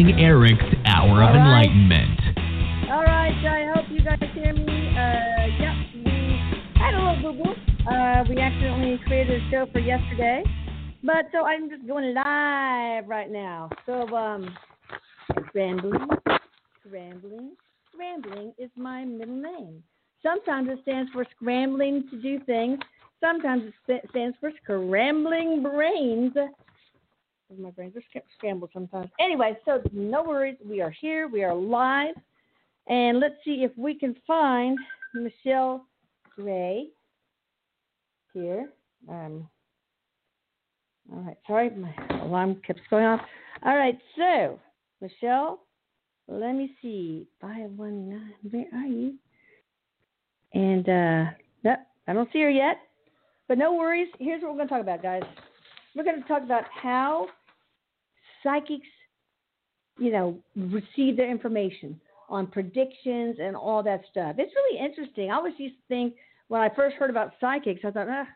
calling Eric's Hour of right. Enlightenment. All right, I hope you guys hear me. Uh, yep, we had a little boo boo. Uh, we accidentally created a show for yesterday, but so I'm just going live right now. So, um, scrambling, scrambling, scrambling is my middle name. Sometimes it stands for scrambling to do things. Sometimes it stands for scrambling brains. My brains are sc- scrambled sometimes. Anyway, so no worries. We are here. We are live. And let's see if we can find Michelle Gray here. Um, all right, sorry, my alarm keeps going off. All right, so Michelle, let me see. Five one nine. Where are you? And uh, no, I don't see her yet. But no worries. Here's what we're going to talk about, guys. We're going to talk about how psychics, you know, receive their information on predictions and all that stuff. It's really interesting. I always used to think when I first heard about psychics, I thought, ah,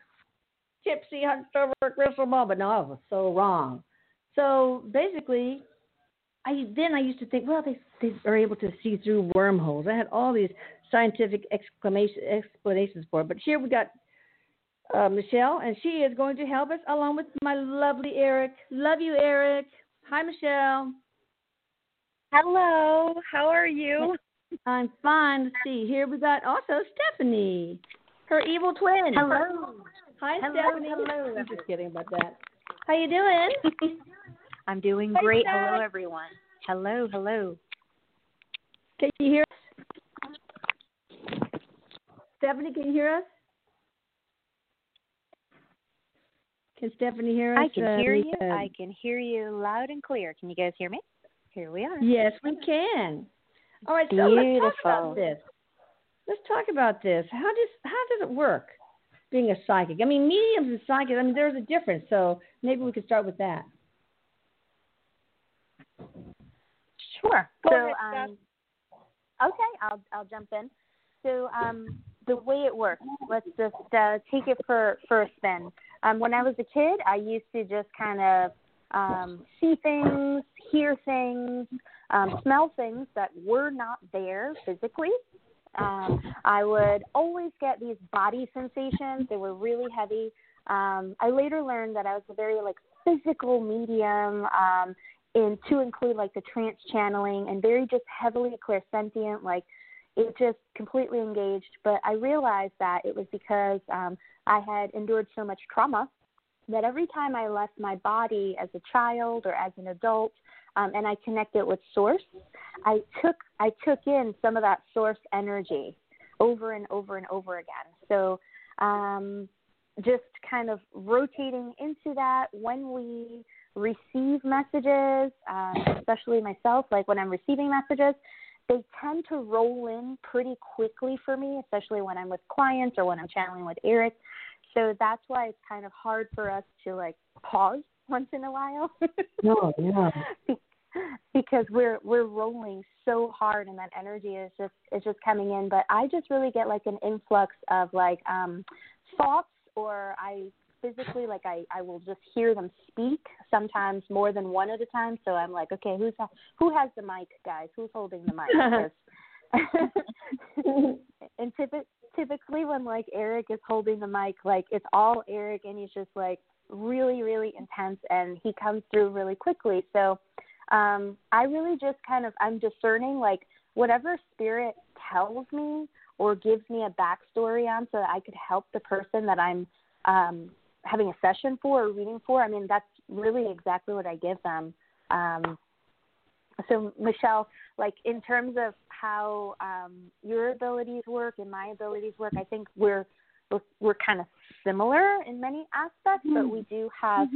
gypsy hunched over crystal ball, but no, I was so wrong. So basically, I then I used to think, well, they they are able to see through wormholes. I had all these scientific exclamation explanations for it, but here we got uh, Michelle, and she is going to help us along with my lovely Eric. Love you, Eric. Hi, Michelle. Hello, how are you? I'm fine. Let's see. Here we got also Stephanie, her evil twin. Hello. Hi, Hello, Stephanie. hello. I'm just kidding about that. How you doing? I'm doing Hey, great. Steph. Hello, everyone. Hello, hello. Can you hear us? Stephanie, can you hear us? Can Stephanie hear us? I can Uh, hear you. I can hear you loud and clear. Can you guys hear me? Here we are. Yes, we can. All right, so let's talk Beautiful. about this. Let's talk about this. How does how does it work being a psychic? I mean, mediums and psychics. I mean, there's a difference. So maybe we could start with that. Sure. Go so, ahead, um, okay, I'll I'll jump in. So, um, the way it works, let's just uh, take it for for a spin. Um, when I was a kid, I used to just kind of um, see things, hear things, um, smell things that were not there physically. Um, I would always get these body sensations. They were really heavy. Um, I later learned that I was a very like physical medium, um, in to include like the trance channeling and very just heavily clairsentient, like it just completely engaged. But I realized that it was because um, I had endured so much trauma that every time I left my body as a child or as an adult, um, and I connected with source, I took I took in some of that source energy over and over and over again. So um, just kind of rotating into that when we receive messages, um, especially myself, like when I'm receiving messages, they tend to roll in pretty quickly for me, especially when I'm with clients or when I'm channeling with Eric. So that's why it's kind of hard for us to like pause once in a while. No, yeah. because we're we're rolling so hard and that energy is just is just coming in but i just really get like an influx of like um thoughts or i physically like i i will just hear them speak sometimes more than one at a time. So i'm like okay who's who has the mic guys? Who's holding the mic? And typi- typically when like eric is holding the mic like it's all eric and he's just like really really intense and he comes through really quickly. So um i really just kind of i'm discerning like whatever spirit tells me or gives me a backstory on so that i could help the person that i'm um having a session for or reading for i mean that's really exactly what i give them. Um so michelle like in terms of how um your abilities work and my abilities work i think we're we're, we're kind of similar in many aspects, but we do have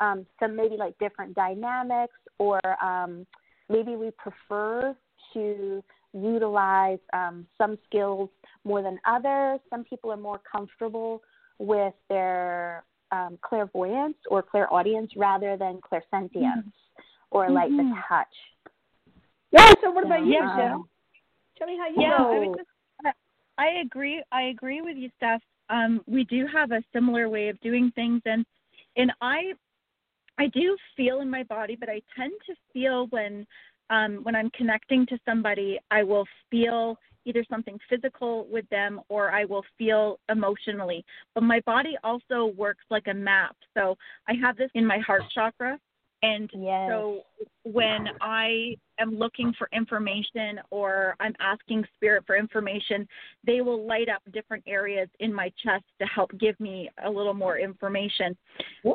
um, some maybe like different dynamics, or um, maybe we prefer to utilize um, some skills more than others. Some people are more comfortable with their um, clairvoyance or clairaudience rather than clairsentience or like the touch. Yeah. So what about you, Yeah. Michelle? Tell me how you Yeah, know. I just, uh, I agree. I agree with you, Steph. Um, we do have a similar way of doing things, and and I, I do feel in my body, but I tend to feel when um, when I'm connecting to somebody, I will feel either something physical with them or I will feel emotionally. But my body also works like a map. So I have this in my heart chakra. And Yes. so when I am looking for information or I'm asking spirit for information, they will light up different areas in my chest to help give me a little more information.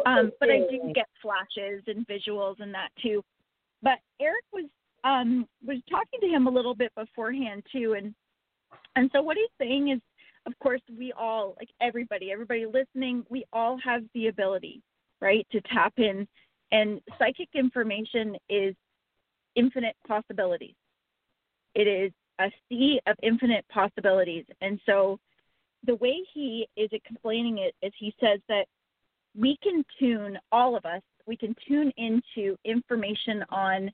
Um, but I do get flashes and visuals and that too. But Eric was um, was talking to him a little bit beforehand too, and and so what he's saying is, of course, we all like everybody, everybody listening, we all have the ability, right, to tap in, and psychic information is infinite possibilities. It is a sea of infinite possibilities, and so the way he is explaining it is he says that we can tune all of us we can tune into information on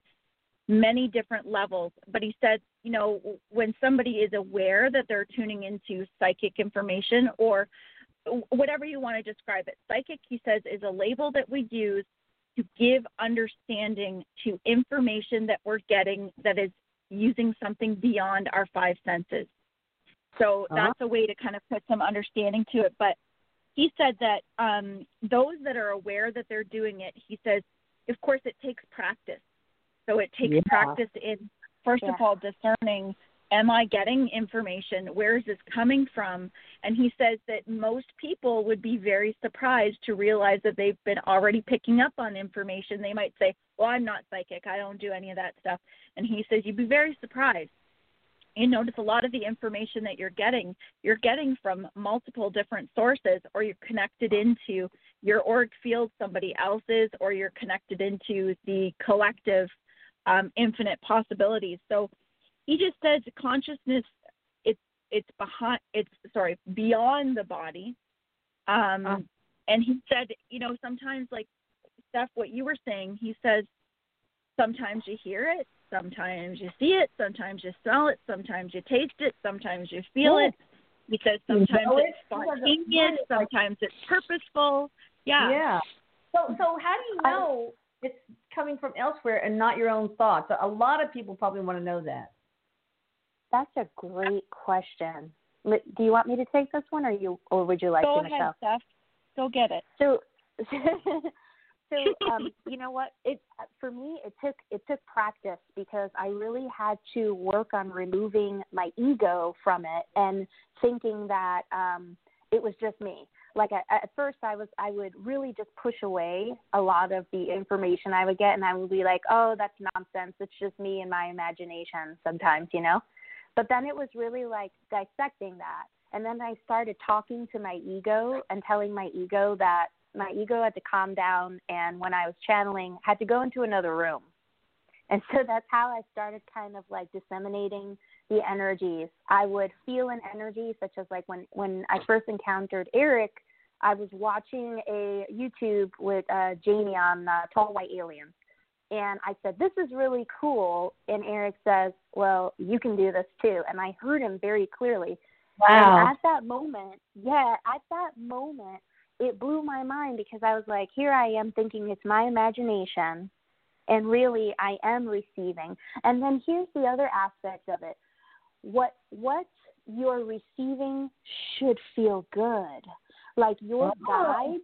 many different levels but he said you know when somebody is aware that they're tuning into psychic information or whatever you want to describe it psychic he says is a label that we use to give understanding to information that we're getting that is using something beyond our five senses so Uh-huh. that's a way to kind of put some understanding to it but he said that um, those that are aware that they're doing it, he says, of course, it takes practice. So it takes Yeah. practice in, first of all, discerning am I getting information? Where is this coming from? And he says that most people would be very surprised to realize that they've been already picking up on information. They might say, Well, I'm not psychic. I don't do any of that stuff. And he says, You'd be very surprised you notice a lot of the information that you're getting, you're getting from multiple different sources, or you're connected into your auric field, somebody else's, or you're connected into the collective um, infinite possibilities. So he just says consciousness, it's it's behind, it's sorry, beyond the body. Um, Oh. And he said, you know, sometimes like Steph, what you were saying, he says sometimes you hear it, sometimes you see it, sometimes you smell it, sometimes you taste it, sometimes you feel it. He says You sometimes know it's it, sometimes it's spontaneous, like- sometimes it's purposeful. Yeah. Yeah. So so how do you I- know it's coming from elsewhere and not your own thoughts? A lot of people probably want to know that. That's a great question. Do you want me to take this one, or you, or would you like Go to, ahead, Michelle? Steph. Go get it. So, so um, you know what? It for me, it took it took practice because I really had to work on removing my ego from it and thinking that um, it was just me. Like at, at first, I was I would really just push away a lot of the information I would get, and I would be like, "Oh, that's nonsense. It's just me and my imagination." Sometimes, you know. But then it was really like dissecting that. And then I started talking to my ego and telling my ego that my ego had to calm down and when I was channeling had to go into another room. And so that's how I started kind of like disseminating the energies. I would feel an energy such as like when when I first encountered Eric, I was watching a YouTube with uh Jamie on uh, Tall White Aliens. And I said, "This is really cool." And Eric says, "Well, you can do this too." And I heard him very clearly. And at that moment, yeah, at that moment, it blew my mind because I was like, here I am thinking it's my imagination, and really I am receiving. And then here's the other aspect of it: what what you're receiving should feel good, like your Oh. guides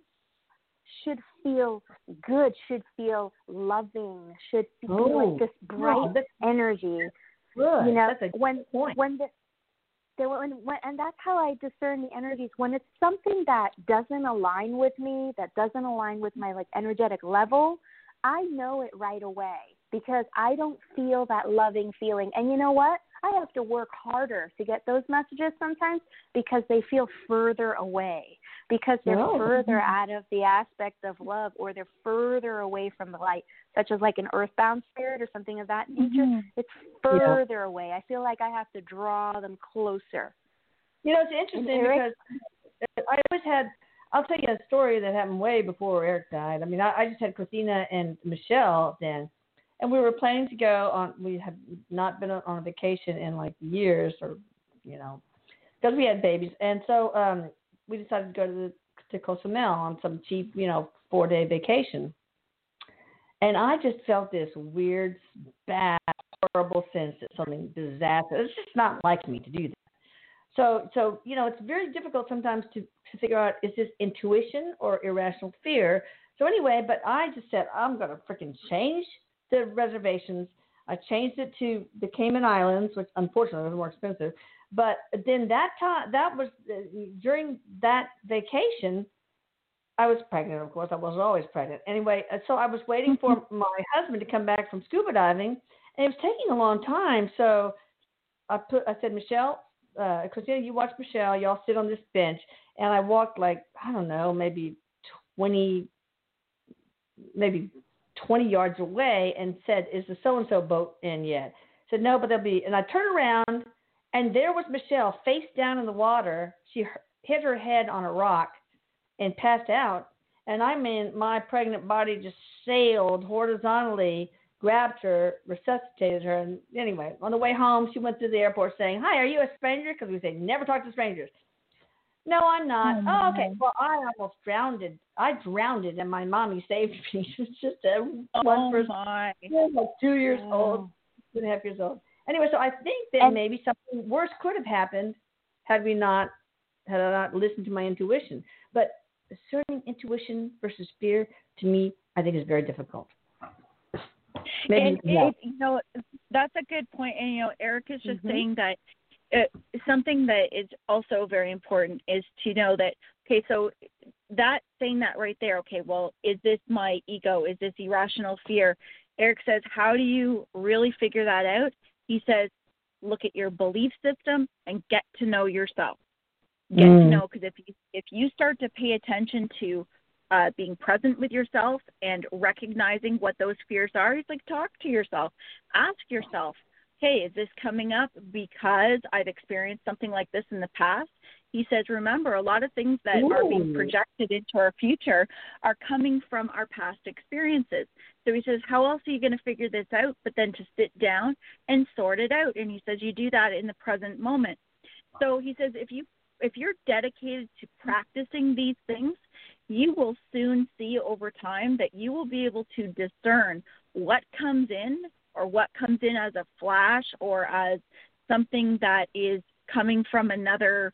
should feel good, should feel loving, should feel Oh. like this bright Oh, energy good. you know that's a when point. when the there when, when and that's how I discern the energies when it's something that doesn't align with me that doesn't align with my like energetic level I know it right away because I don't feel that loving feeling and you know what I have to work harder to get those messages sometimes because they feel further away because they're Oh. further out of the aspect of love or they're further away from the light such as like an earthbound spirit or something of that nature Mhm. it's further away. I feel like I have to draw them closer. You know, it's interesting Eric? because I always had. I'll tell you a story that happened way before Eric died. I mean, I, I just had Christina and Michelle then, and we were planning to go on. We had not been on a vacation in like years, or you know, because we had babies, and so um, we decided to go to the to Cozumel on some cheap, you know, four day vacation. And I just felt this weird, bad horrible sense that something disastrous. It's just not like me to do that. So, so you know, it's very difficult sometimes to, to figure out is this intuition or irrational fear. So anyway, but I just said I'm going to freaking change the reservations. I changed it to the Cayman Islands, which unfortunately was more expensive. But then that time, that was during that vacation. I was pregnant, of course. I wasn't always pregnant. Anyway, uh, so I was waiting for my husband to come back from scuba diving, and it was taking a long time. So I put, I said, Michelle, because uh, you, know, you watch Michelle, y'all sit on this bench, and I walked like I don't know, maybe twenty, maybe twenty yards away, and said, "Is the so and so boat in yet?" Said no, but there'll be. And I turned around, and there was Michelle, face down in the water. She hit her head on a rock and passed out. And I mean, my pregnant body just sailed horizontally grabbed her, resuscitated her, and anyway, on the way home, she went to the airport saying, "Hi, are you a stranger?" Because we say never talk to strangers. No, I'm not. Oh, oh okay. Well, I almost drowned. I drowned, and my mommy saved me. it's just a oh, one person. My. Like two years oh. old, two and a half years old. Anyway, so I think that and, maybe something worse could have happened had we not had I not listened to my intuition. But discerning intuition versus fear, to me, I think is very difficult. Maybe, and yeah. it, you know that's a good point. And you know, Eric is just mm-hmm. saying that it, something that is also very important is to know that okay, so that saying that right there, okay, well, is this my ego? Is this irrational fear? Eric says, how do you really figure that out? He says, look at your belief system and get to know yourself. Get mm. to know because if you if you start to pay attention to uh, being present with yourself and recognizing what those fears are. It's like talk to yourself, ask yourself, hey, is this coming up because I've experienced something like this in the past? He says, remember, a lot of things that Ooh. are being projected into our future are coming from our past experiences. So he says, how else are you going to figure this out but then to sit down and sort it out? And he says, you do that in the present moment. So he says, if you if you're dedicated to practicing these things, you will soon see over time that you will be able to discern what comes in or what comes in as a flash or as something that is coming from another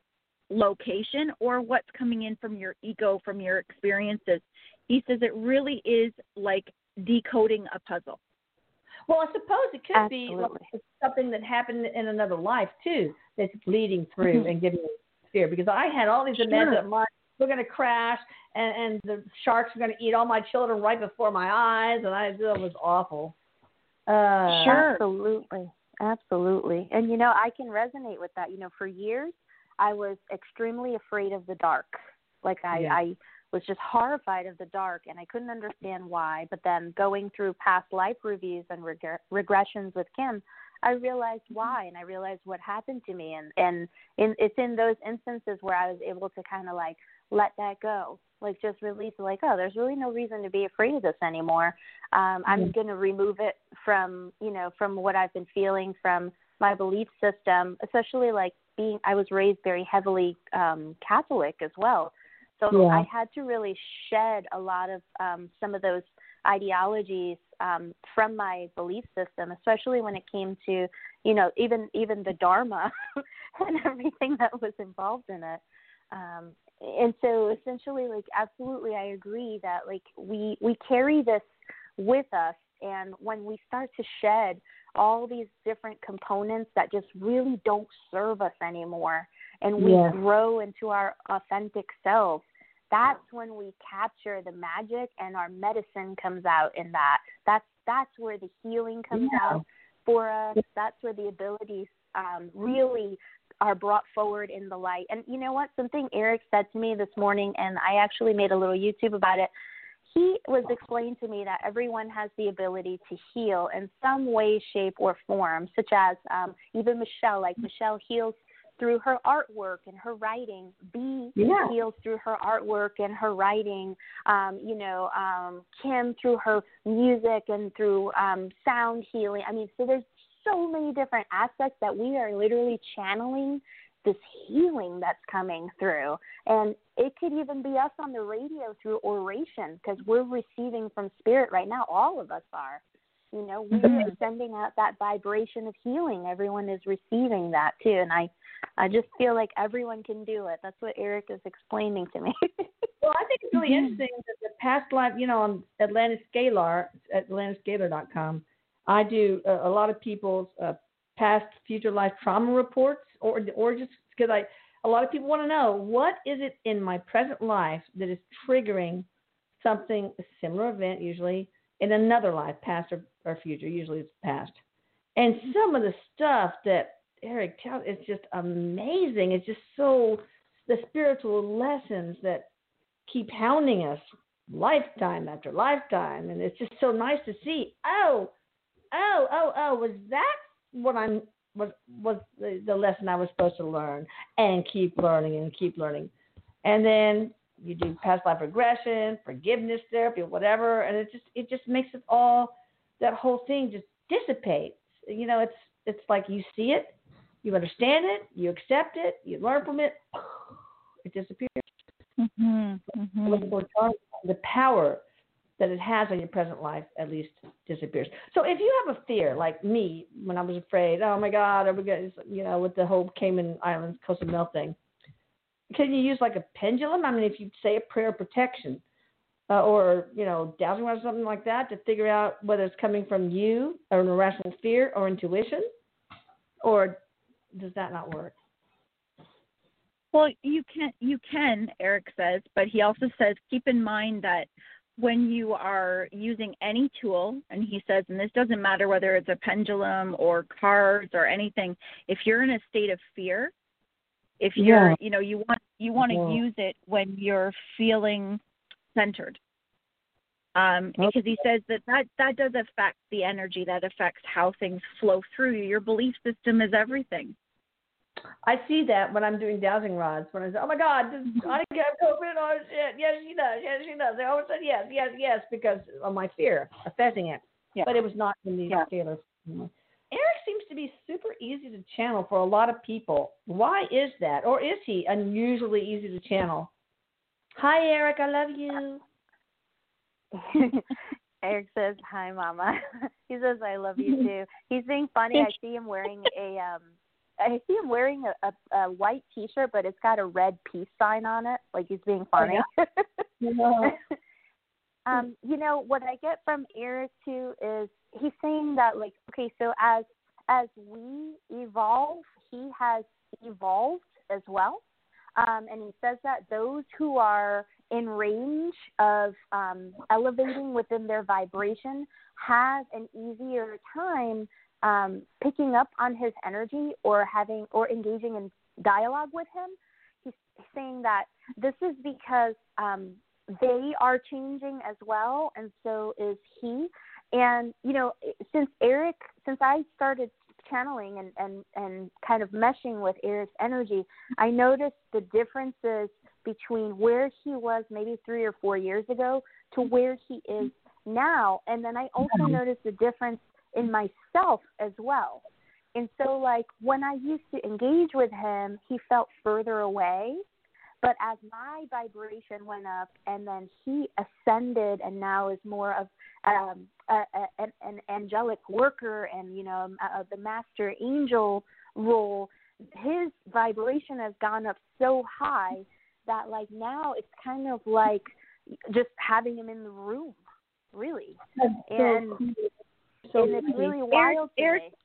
location or what's coming in from your ego, from your experiences. He says it really is like decoding a puzzle. Well, I suppose it could Absolutely. be like something that happened in another life too that's bleeding through mm-hmm. and giving you fear because I had all these sure. events that my we're going to crash and, and the sharks are going to eat all my children right before my eyes, and I it was awful. Uh, sure, absolutely, absolutely. And you know, I can resonate with that. You know, for years I was extremely afraid of the dark. Like I, yeah. I was just horrified of the dark, and I couldn't understand why. But then going through past life reviews and reg- regressions with Kim, I realized why, and I realized what happened to me, and and in, it's in those instances where I was able to kind of like let that go like just release like oh there's really no reason to be afraid of this anymore um i'm mm-hmm. going to remove it from you know from what i've been feeling from my belief system especially like being i was raised very heavily um catholic as well so yeah. i had to really shed a lot of um some of those ideologies um from my belief system especially when it came to you know even even the dharma and everything that was involved in it um and so essentially like absolutely i agree that like we we carry this with us and when we start to shed all these different components that just really don't serve us anymore and we yes. grow into our authentic selves that's when we capture the magic and our medicine comes out in that that's that's where the healing comes yeah. out for us that's where the abilities um, really are brought forward in the light. And you know what? Something Eric said to me this morning, and I actually made a little YouTube about it. He was explaining to me that everyone has the ability to heal in some way, shape, or form, such as um, even Michelle. Like Michelle heals through her artwork and her writing. B yeah. heals through her artwork and her writing. Um, you know, um, Kim through her music and through um, sound healing. I mean, so there's so many different aspects that we are literally channeling this healing that's coming through. And it could even be us on the radio through oration because we're receiving from spirit right now. All of us are. You know, we're Mhm. sending out that vibration of healing. Everyone is receiving that too, and I, I just feel like everyone can do it. That's what Eric is explaining to me. Well, I think it's really Mhm. interesting that the past life, you know, on Atlantis Scalar, at AtlantisScalar.com, I do a, a lot of people's uh, past, future life trauma reports, or or just because I, a lot of people want to know what is it in my present life that is triggering something, a similar event, usually in another life, past or, or future. Usually it's past, and some of the stuff that Eric it's just amazing. It's just so the spiritual lessons that keep hounding us lifetime after lifetime. And it's just so nice to see oh oh oh oh was that what i'm was was the, the lesson i was supposed to learn? And keep learning and keep learning. And then you do past life regression forgiveness therapy whatever. And it just it just makes it all that whole thing just dissipates. You know it's it's like you see it you understand it you accept it you learn from it it disappears Mhm. look Mhm. the power that it has on your present life at least disappears. So if you have a fear, like me, when I was afraid, oh my God, are we going you know, with the whole Cayman Islands Cozumel thing, can you use like a pendulum? I mean, if you say a prayer of protection, uh, or you know, dowsing or something like that, to figure out whether it's coming from you or an irrational fear or intuition, or does that not work? Well, you can you can, Eric says, but he also says keep in mind that when you are using any tool, and he says, and this doesn't matter whether it's a pendulum or cards or anything, if you're in a state of fear, if you're Yeah. you know you want you want to Yeah. use it when you're feeling centered um because he says that, that that does affect the energy that affects how things flow through you your belief system is everything I see that when I'm doing dowsing rods. When I say, "Oh my God, does Annika have COVID?" Oh shit, yes she does. Yes she does. They always said yes, yes, yes because of my fear affecting it. Yeah. But it was not in these Yeah. scalar. Eric seems to be super easy to channel for a lot of people. Why is that, or is he unusually easy to channel? Hi, Eric. I love you. Eric says, "Hi, Mama." he says, "I love you too." He's being funny. I see him wearing a um, I see him wearing a, a, a white T-shirt, but it's got a red peace sign on it, like he's being funny. um, you know what I get from Eric too is he's saying that like, okay, so as as we evolve, he has evolved as well. Um, and he says that those who are in range of um, elevating within their vibration have an easier time um, picking up on his energy or having or engaging in dialogue with him. He's saying that this is because um, they are changing as well, and so is he. And you know, since Eric, since I started channeling and and and kind of meshing with Eric's energy, I noticed the differences between where he was maybe three or four years ago to where he is now. And then I also noticed the difference in myself as well. And so, like, when I used to engage with him, he felt further away. But as my vibration went up and then he ascended and now is more of um, a, a, an, an angelic worker and, you know, uh, the master angel role, his vibration has gone up so high that, like, now it's kind of like just having him in the room, really. And, So and it's really wild Eric- today.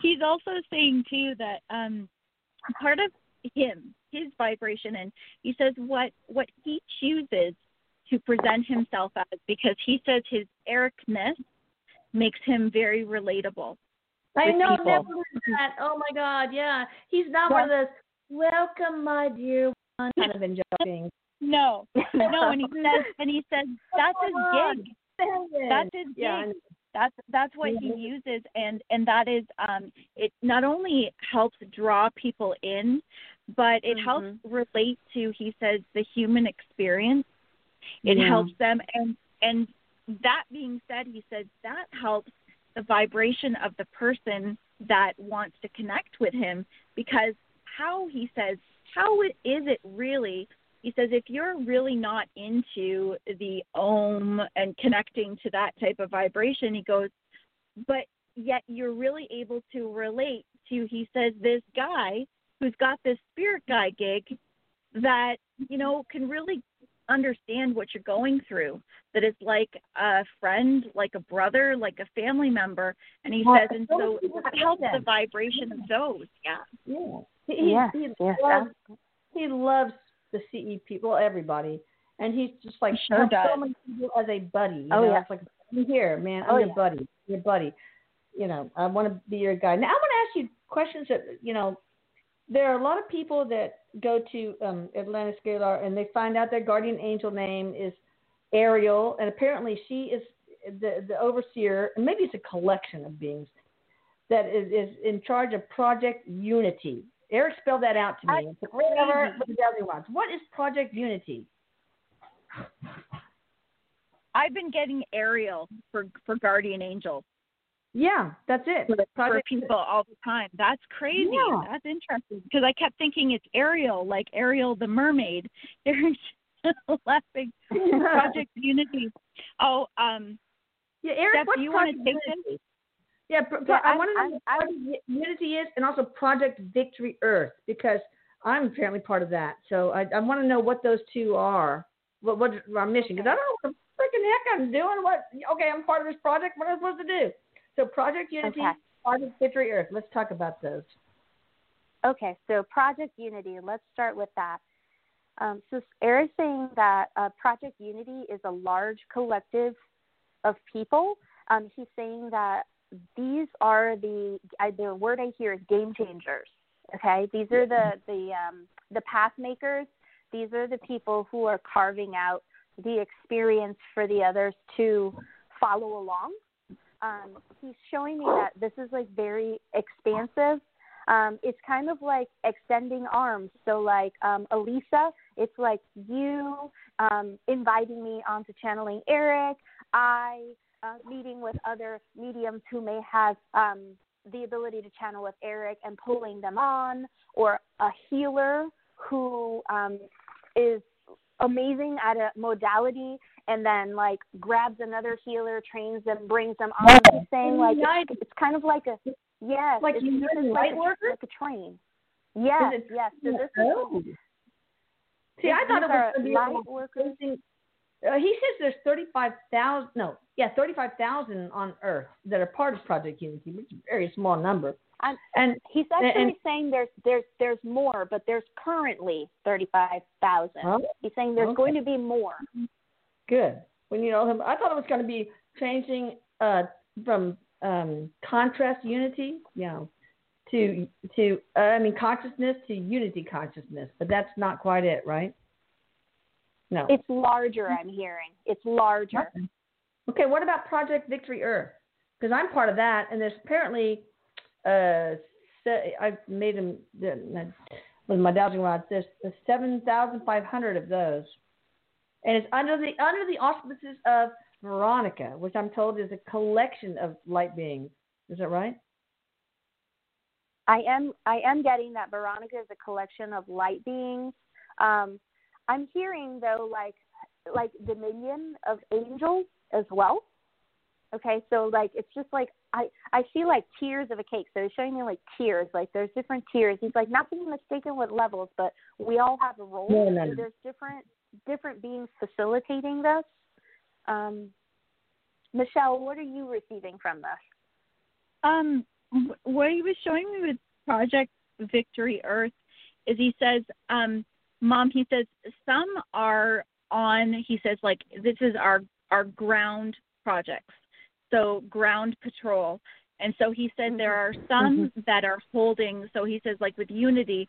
he's also saying too that um part of him his vibration and he says what what he chooses to present himself as because he says his ericness makes him very relatable I know, people. never heard that. Oh my God, yeah. He's not one of those "Welcome, my dear one" kind of enjoying. no no and he says and he says that's his gig that's his gig Yeah, I know. That's that's what he Mhm. uses and and that is um it not only helps draw people in but it helps Mhm. relate to he says the human experience it Yeah. helps them and and that being said he says that helps the vibration of the person that wants to connect with him because how he says how it is it really he says if you're really not into the om and connecting to that type of vibration he goes but yet you're really able to relate to he says this guy who's got this spirit guy gig that you know can really understand what you're going through that it's like a friend like a brother like a family member. And he Well, says and so so many people it helps that. the vibration of those. Yeah. Yeah. He, he, Yes, he yes, loves he loves the CE people, everybody, and he's just like sure helps so many people as a buddy. You Oh, know? yeah. It's like I'm here, man. I'm Oh, your yeah. buddy, your buddy. You know, I want to be your guy. Now I want to ask you questions that you know. There are a lot of people that go to um, Atlantis Scalar and they find out their guardian angel name is Ariel, and apparently she is the the overseer, and maybe it's a collection of beings that is, is in charge of Project Unity. Eric spelled that out to me. That's It's whatever the wants. What is Project Unity? i've been getting ariel for for guardian angels Yeah, that's it. for, for people all the time that's crazy Yeah. that's interesting because i kept thinking it's ariel like ariel the mermaid there's laughing project unity oh um Yeah, Eric, Steph, what's do you wanna take Unity? Yeah, pro- Yeah, I want to know what Unity is, and also Project Victory Earth, because I'm apparently part of that. So I, I want to know what those two are. What what our mission? Because I don't know what the freaking heck I'm doing. What? Okay, I'm part of this project. What am I supposed to do? So Project Unity, Okay. Project Victory Earth. Let's talk about those. Okay, so Project Unity, let's start with that. Um, so Eric's saying that uh, Project Unity is a large collective of people. Um, he's saying that these are the I, the word I hear is game changers. Okay, these are the the um, the path makers. These are the people who are carving out the experience for the others to follow along. Um, he's showing me that this is like very expansive um, it's kind of like extending arms. So, like um, Elisa, it's like you um, inviting me onto channeling Eric. I uh, meeting with other mediums who may have um, the ability to channel with Eric and pulling them on, or a healer who um, is amazing at a modality and then like grabs another healer, trains them, brings them on. He's saying like it's, it's kind of like a yes, Like it's, you said, light like, workers? like a train. Yes, yes. So this is Oh. See, I thought it was going to be light workers. Uh, he says there's 35,000, no, yeah, 35,000 on Earth that are part of Project Unity, which is a very small number. I'm- and He's actually and- saying there's there's there's more, but there's currently thirty five thousand. Huh? He's saying there's Okay. going to be more. good. When you know him, I thought it was going to be changing uh, from um, contrast unity, you know, to to uh, I mean consciousness to unity consciousness, but that's not quite it, right? No. It's larger. I'm hearing it's larger. Okay, what about Project Victory Earth? Because I'm part of that, and there's apparently, uh, se- I've made them with my dowsing rods. There's, there's 7,500 of those, and it's under the under the auspices of Veronica, which I'm told is a collection of light beings. Is that right? I am I am getting that Veronica is a collection of light beings. Um, I'm hearing though like like dominion of angels as well. Okay, so like it's just like I I see like tiers of a cake. So he's showing me like tiers, like there's different tiers. He's like not being mistaken with levels, but we all have a role. No, no, So there's different different beings facilitating this. Um, Michelle, what are you receiving from this? Um, what he was showing me with Project Victory Earth is he says, um, Mom, he says some are on. He says like this is our our ground projects, so ground patrol, and so he said there are mm-hmm. some mm-hmm. that are holding. So he says like with Unity,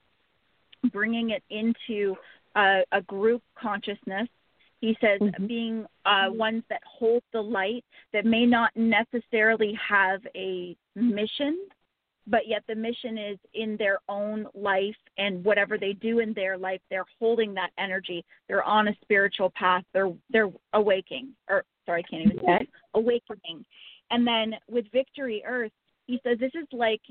bringing it into a, a group consciousness. He says mm-hmm. being uh, ones that hold the light that may not necessarily have a mission, but yet the mission is in their own life and whatever they do in their life, they're holding that energy. They're on a spiritual path. They're they're awaking or sorry, I can't even say awakening. And then with Victory Earth, he says this is like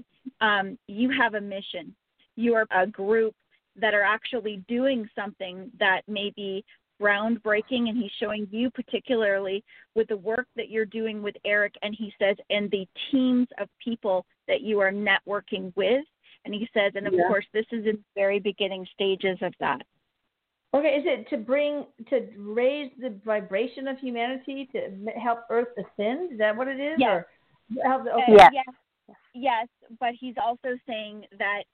um, you have a mission. You are a group that are actually doing something that may be groundbreaking and he's showing you particularly with the work that you're doing with Eric and he says and the teams of people that you are networking with and he says and of Yeah. course this is in the very beginning stages of that. Okay, is it to bring to raise the vibration of humanity to help Earth ascend? Is that what it is? Yes. Or help the, Uh. Yes. yes. Yes, but he's also saying that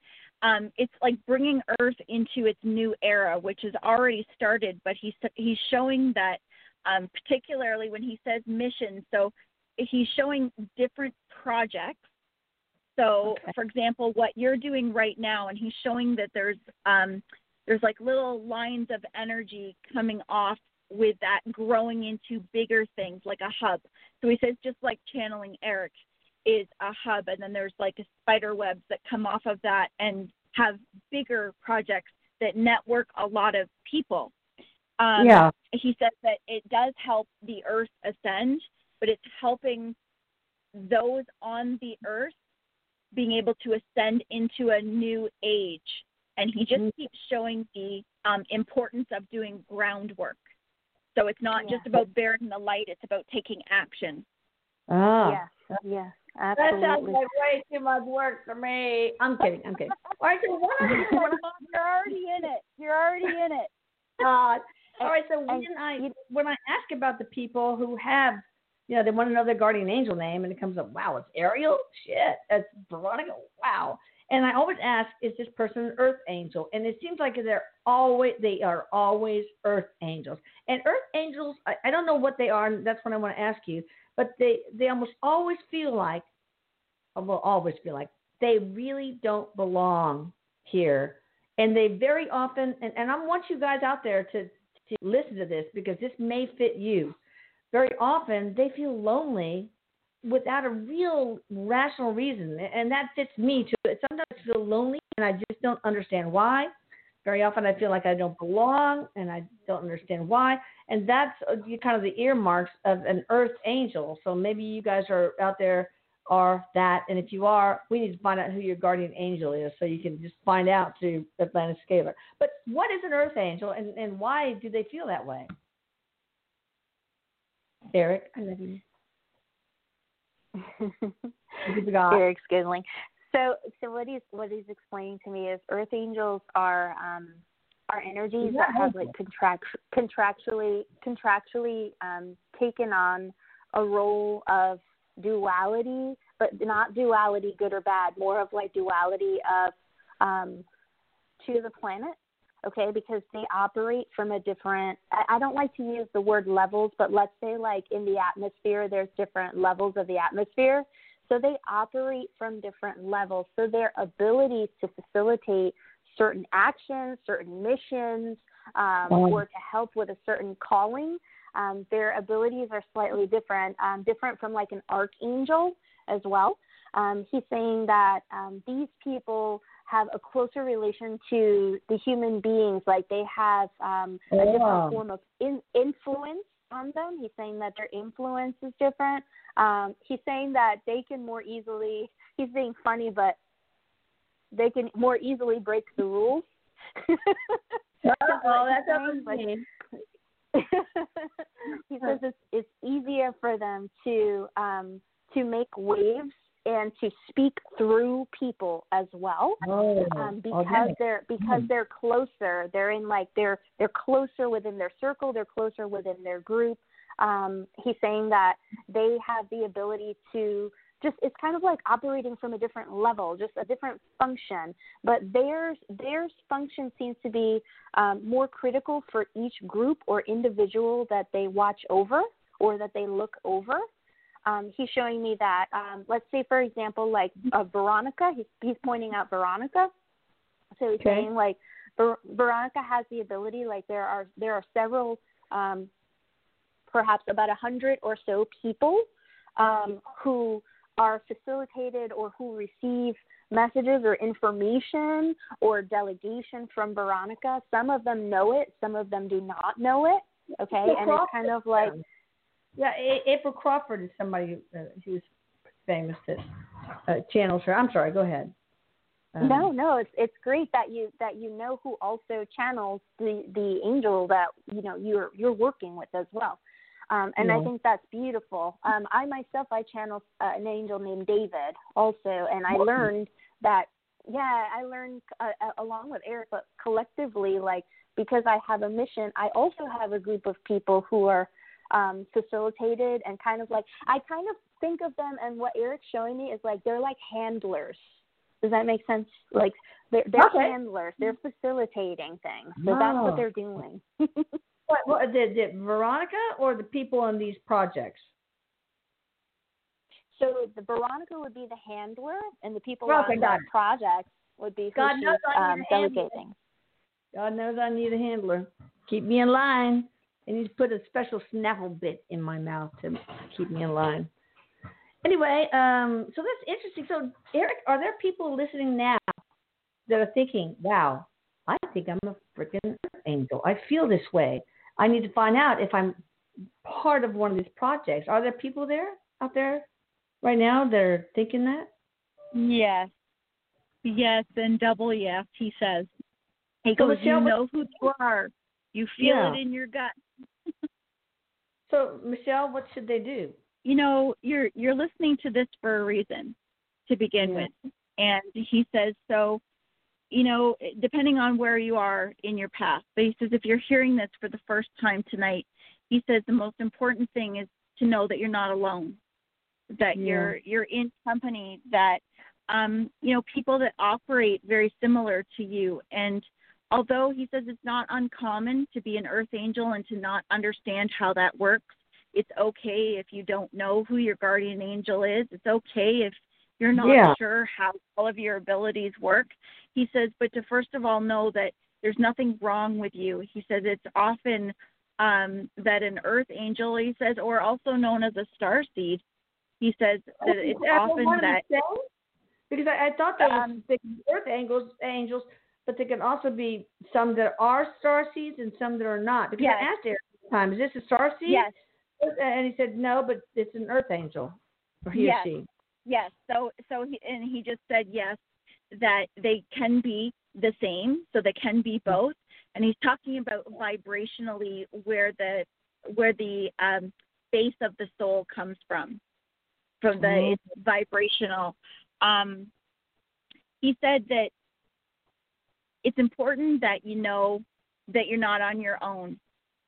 um, it's like bringing Earth into its new era, which has already started. But he's he's showing that, um, particularly when he says mission. So he's showing different projects. So, Okay. for example, what you're doing right now, and he's showing that there's um, there's like little lines of energy coming off with that growing into bigger things like a hub. So he says just like channeling Eric is a hub and then there's like spider webs that come off of that and have bigger projects that network a lot of people. Um, yeah. he says that it does help the earth ascend, but it's helping those on the earth being able to ascend into a new age. And he just keeps showing the um, importance of doing groundwork. So it's not Yeah. just about bearing the light, it's about taking action. Ah. Yes. Yes. That sounds like way too much work for me. I'm kidding. I'm kidding. All right, so what are you You're already in it. You're already in it. God. All right, so when I when I ask about the people who have, you know, they want to know their guardian angel name, and it comes up, wow, it's Ariel. Shit, that's Veronica. Wow. And I always ask, is this person an earth angel? And it seems like they're always they are always earth angels. And earth angels, I, I don't know what they are, and that's what I want to ask you. But they they almost always feel like, uh, will always feel like they really don't belong here. And they very often, and, and I want you guys out there to, to listen to this because this may fit you. Very often, they feel lonely without a real rational reason. And that fits me too. Sometimes I feel lonely and I just don't understand why. Very often, I feel like I don't belong and I don't understand why. And that's uh, kind of the earmarks of an earth angel. So maybe you guys are out there are that. And if you are, we need to find out who your guardian angel is so you can just find out through Atlantis Scalar. But what is an earth angel and, and why do they feel that way? Eric, I love you. Eric's giggling. So, so what he's what he's explaining to me is Earth angels are um, are energies Yeah, that have like contract contractually contractually um, taken on a role of duality, but not duality good or bad, more of like duality of um, to the planet. Okay, because they operate from a different. I, I don't like to use the word levels, but let's say like in the atmosphere, there's different levels of the atmosphere. So they operate from different levels. So their abilities to facilitate certain actions, certain missions, um, or to help with a certain calling, um, their abilities are slightly different, um, different from like an archangel as well. Um, he's saying that um, these people have a closer relation to the human beings, like they have um, a Wow. different form of in- influence on them. He's saying that their influence is different. Um, he's saying that they can more easily. He's being funny, but they can more easily break the rules. Oh, that's Saying, what like- mean. he says it's it's easier for them to um to make waves and to speak through people as well Oh, um, because okay. they're because Mm. they're closer. They're in like they're they're closer within their circle. They're closer within their group. Um, he's saying that they have the ability to just it's kind of like operating from a different level, just a different function. But theirs theirs function seems to be um, more critical for each group or individual that they watch over or that they look over um, he's showing me that um, let's say for example like uh, Veronica he's he's pointing out Veronica so he's Okay. saying like Ver- Veronica has the ability like there are there are several um, perhaps about a hundred or so people um, who are facilitated or who receive messages or information or delegation from Veronica. Some of them know it, some of them do not know it. Okay, and it's kind of like Yeah, A- April Crawford is somebody uh, who's famous that uh, channels her. I'm sorry, go ahead. Um, no, no, it's it's great that you that you know who also channels the the angel that you know you're you're working with as well. Um, and Yeah. I think that's beautiful. Um, I myself, I channel uh, an angel named David also, and I learned that, yeah, I learned uh, uh, along with Eric, but collectively, like, because I have a mission, I also have a group of people who are um, facilitated and kind of like, I kind of think of them and what Eric's showing me is like, they're like handlers. Does that make sense? Like, they're, they're Okay. handlers, they're facilitating things. So that's what they're doing. What, what Veronica or the people on these projects? So the Veronica would be the handler, and the people Okay, on the it. project would be God she's knows I um, need a handler. delegating. God knows I need a handler. Keep me in line. Need to put a special snaffle bit in my mouth to keep me in line. Anyway, um, so that's interesting. So, Eric, are there people listening now that are thinking, "Wow, I think I'm a freaking angel. I feel this way. I need to find out if I'm part of one of these projects." Are there people there out there right now that are thinking that? Yes. Yes, and double yes, he says. He So, goes, Michelle, You know who you are. You feel Yeah. it in your gut. So, Michelle, what should they do? You know, you're you're listening to this for a reason to begin Yeah. with. And he says, so, you know, depending on where you are in your path, but he says if you're hearing this for the first time tonight, he says the most important thing is to know that you're not alone. That Yeah. you're you're in company that um, you know, people that operate very similar to you. And although he says it's not uncommon to be an earth angel and to not understand how that works, it's okay if you don't know who your guardian angel is. It's okay if you're not Yeah. sure how all of your abilities work. He says, but to first of all know that there's nothing wrong with you. He says it's often um, that an earth angel, he says, or also known as a star seed, he says that it's often that? Because I, I thought was Um, big earth angels, angels, but there can also be some that are star seeds and some that are not. Because Yes. I asked Eric one time, "Is this a star seed?" yes, and he said, "No, but it's an earth angel, or he Yes. or she." Yes. So so he and he just said yes that they can be the same, so they can be both. And he's talking about vibrationally where the where the um, base of the soul comes from, from the Mhm. it's vibrational. Um, he said that it's important that you know that you're not on your own.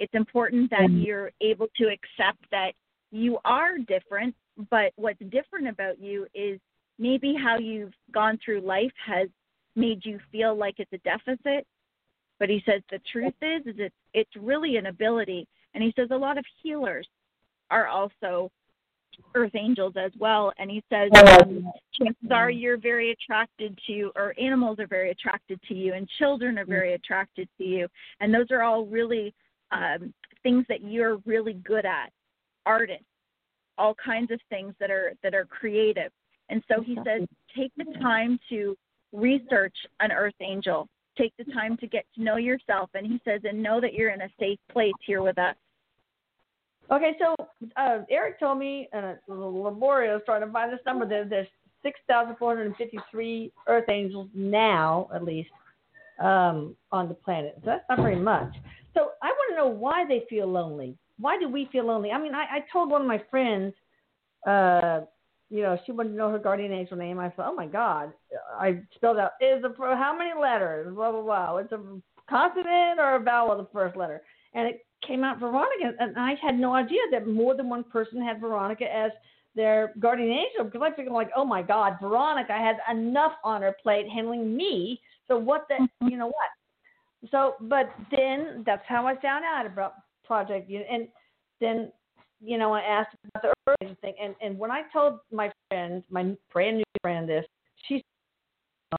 It's important that Mhm. you're able to accept that you are different, but what's different about you is maybe how you've gone through life has made you feel like it's a deficit. But he says the truth is is it's it's really an ability. And he says a lot of healers are also earth angels as well. And he says um, chances are you're very attracted to, or animals are very attracted to you, and children are very attracted to you. And those are all really um, things that you're really good at, artists, all kinds of things that are that are creative. And so he says, take the time to research an earth angel. Take the time to get to know yourself. And he says, and know that you're in a safe place here with us. Okay, so uh, Eric told me, and it's a little laborious trying to find this number. That there's 6,453 Earth angels now, at least, um, on the planet. So that's not very much. So I want to know why they feel lonely. Why do we feel lonely? I mean, I, I told one of my friends, uh, you know, she wanted to know her guardian angel name. I thought, oh my God, I spelled out is a pro how many letters? Blah blah blah. It's a consonant or a vowel the first letter, and it came out Veronica, and I had no idea that more than one person had Veronica as their guardian angel because I figured like, oh my God, Veronica has enough on her plate handling me. So what the, mm-hmm. you know what? So, but then that's how I found out about Project and then you know I asked about the Angel thing, and and when I told my friend, my brand new friend, this, she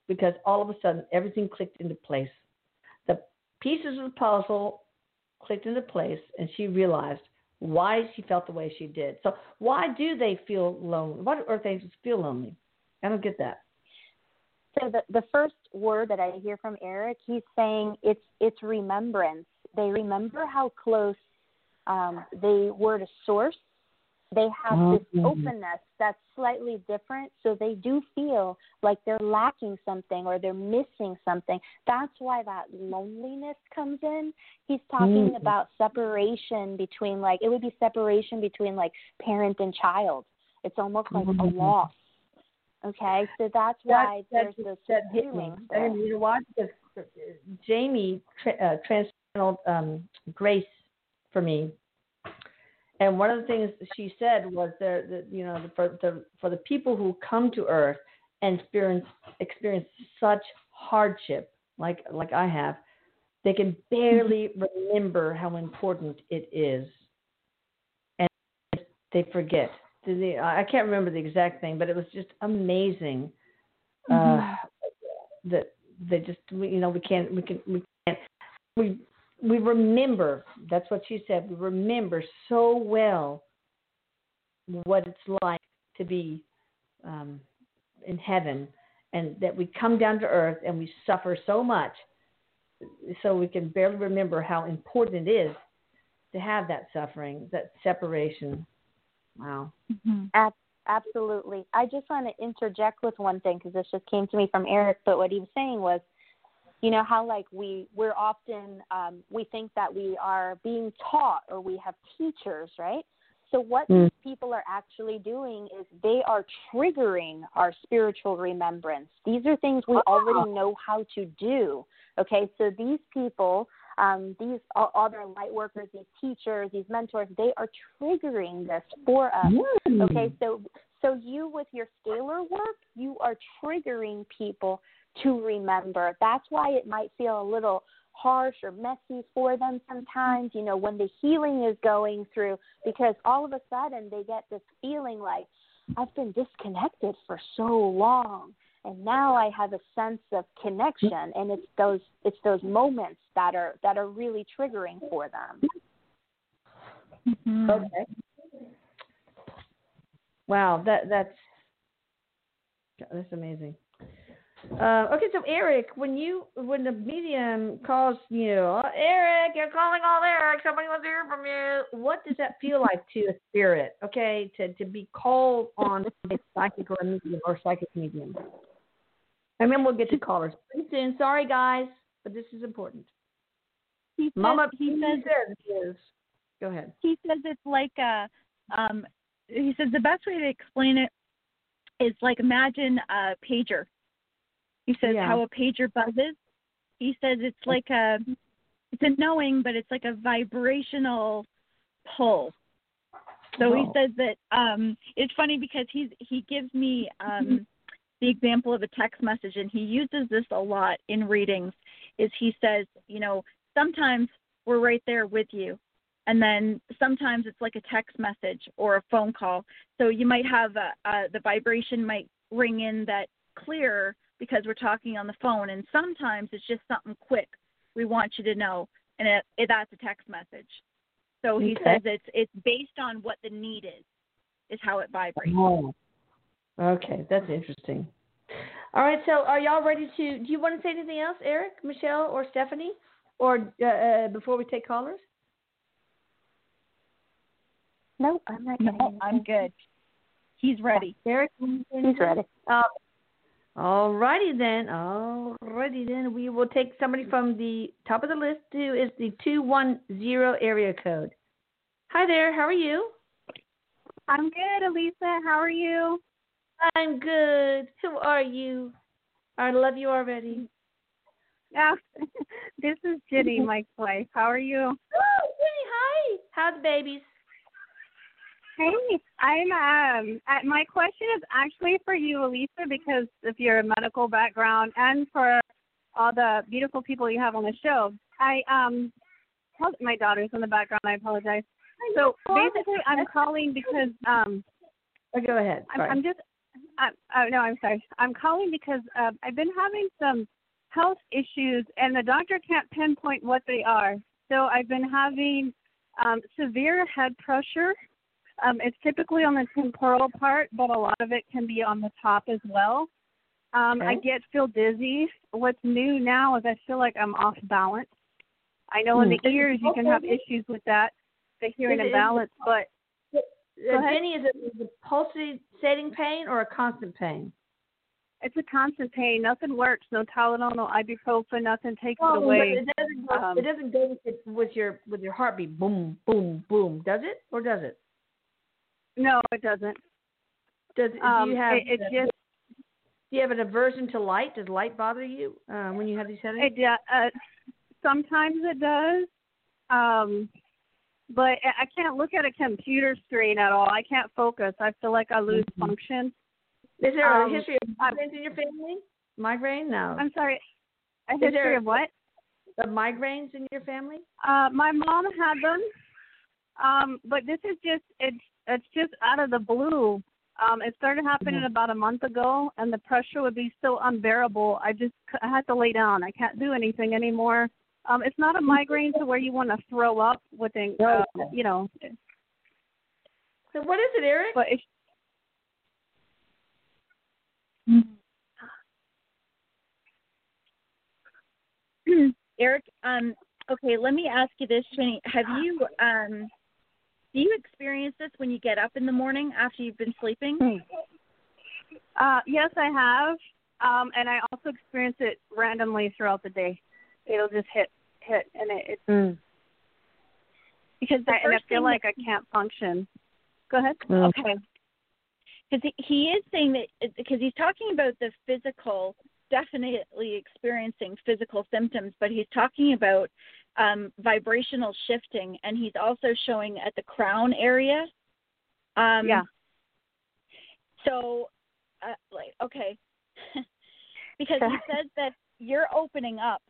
because all of a sudden everything clicked into place. The pieces of the puzzle clicked into place and she realized why she felt the way she did. So why do they feel lonely? Why do earth angels feel lonely? I don't get that. So the the first word that I hear from Eric, he's saying it's it's remembrance. They remember how close um, they were to source, they have this Mhm. openness that's slightly different so they do feel like they're lacking something or they're missing something that's why that loneliness comes in he's talking Mm. about separation between like it would be separation between like parent and child it's almost like a Mhm. loss okay so that's why that, there's this that hit me. feeling I mean, you know why? Because uh, Jamie tra- uh, transcendental um, grace for me, and one of the things she said was there that you know the, for the for the people who come to Earth and experience experience such hardship like like I have, they can barely remember how important it is, and they forget. I can't remember the exact thing, but it was just amazing. Uh, that they just we, you know we can't we can we can't we we remember that's what she said we remember so well what it's like to be um, in heaven and that we come down to earth and we suffer so much so we can barely remember how important it is to have that suffering that separation wow Ab- absolutely. I just want to interject with one thing because this just came to me from Eric. But what he was saying was, you know how like we we're often um, we think that we are being taught or we have teachers, right? So what Mm. these people are actually doing is they are triggering our spiritual remembrance. These are things we already know how to do. Okay, so these people, um, these other light workers, these teachers, these mentors, they are triggering this for us. Okay, so so you with your scalar work, you are triggering people to remember. That's why it might feel a little harsh or messy for them sometimes, you know, when the healing is going through because all of a sudden they get this feeling like I've been disconnected for so long and now I have a sense of connection and it's those it's those moments that are that are really triggering for them. Mhm. Okay. Wow, that that's that's amazing. Uh, okay, so Eric, when you when the medium calls you, "Oh, Eric, you're calling all Eric. Somebody wants to hear from you. What does that feel like to a spirit? Okay, to to be called on a psychic or a medium or psychic medium. And then we'll get to callers pretty soon. Sorry, guys, but this is important. He says, Mama, he says says is. Go ahead. he says it's like a um he says the best way to explain it is like imagine a pager he says Yeah. how a pager buzzes. He says it's like a it's a knowing but it's like a vibrational pull. So he Oh. says that um it's funny because he's he gives me um the example of a text message and he uses this a lot in readings is he says you know sometimes we're right there with you and then sometimes it's like a text message or a phone call. So you might have a, a, the vibration might ring in that clear because we're talking on the phone and sometimes it's just something quick we want you to know and it, it, that's a text message so he Okay. says it's it's based on what the need is is how it vibrates Oh. Okay, that's interesting. All right, so are y'all ready to? Do you want to say anything else, Eric, Michelle, or Stephanie, or uh, uh, before we take callers? No, I'm not no i'm good he's ready Eric, He's ready. Uh, all righty then. All righty then. We will take somebody from the top of the list who is the two one zero area code. Hi there. How are you? I'm good, Elisa. How are you? I'm good. Who are you? I love you already. Yeah, this is Jenny, Mike's wife. How are you? Oh, Jenny, hi. How's the babies? Hey, I'm um. uh, My question is actually for you, Elisa, because of your medical background and for all the beautiful people you have on the show. I um. My daughter's in the background. I apologize. So basically, I'm calling because um. Oh, go ahead. I'm. I'm just. I, oh no, I'm sorry. I'm calling because uh, I've been having some health issues, and the doctor can't pinpoint what they are. So I've been having um, severe head pressure. Um, it's typically on the temporal part, but a lot of it can be on the top as well. Um, I get feel dizzy. What's new now is I feel like I'm off balance. I know in Hmm. the ears you can have issues with that, the hearing Is it- is it- imbalance, but. Jenny, is it, is it pulsating pain or a constant pain? It's a constant pain. Nothing works. No Tylenol, no ibuprofen. Nothing takes it Oh, but away. it doesn't go. Um, it doesn't go with, with your with your heartbeat. Boom, boom, boom. Does it or does it? No, it doesn't. Does Um, do you have it, it just do you have an aversion to light? Does light bother you uh, when you have these headaches? it uh, sometimes it does. Um, but I can't look at a computer screen at all. I can't focus. I feel like I lose Mhm. function. Is there a um, history of migraines in your family? Migraine? No. I'm sorry. A Is history there- of what? Of migraines in your family? Uh, my mom had them, um, but this is just it's it's just out of the blue. Um, it started happening about a month ago, and the pressure would be so unbearable. I just I had to lay down. I can't do anything anymore. Um, it's not a migraine to where you want to throw up within, uh, you know, So what is it, Eric? but it's Eric, um, okay, let me ask you this, Jenny. Have you um do you experience this when you get up in the morning after you've been sleeping? uh, yes, I have, um, and I also experience it randomly throughout the day. It'll just hit hit, and it, it's Because the I, and I feel thing like I can't function. Go ahead. Okay. Because he, he is saying that because he's talking about the physical, definitely experiencing physical symptoms, but he's talking about um, vibrational shifting, and he's also showing at the crown area. Um, Yeah. So, uh, like, okay, because he says that you're opening up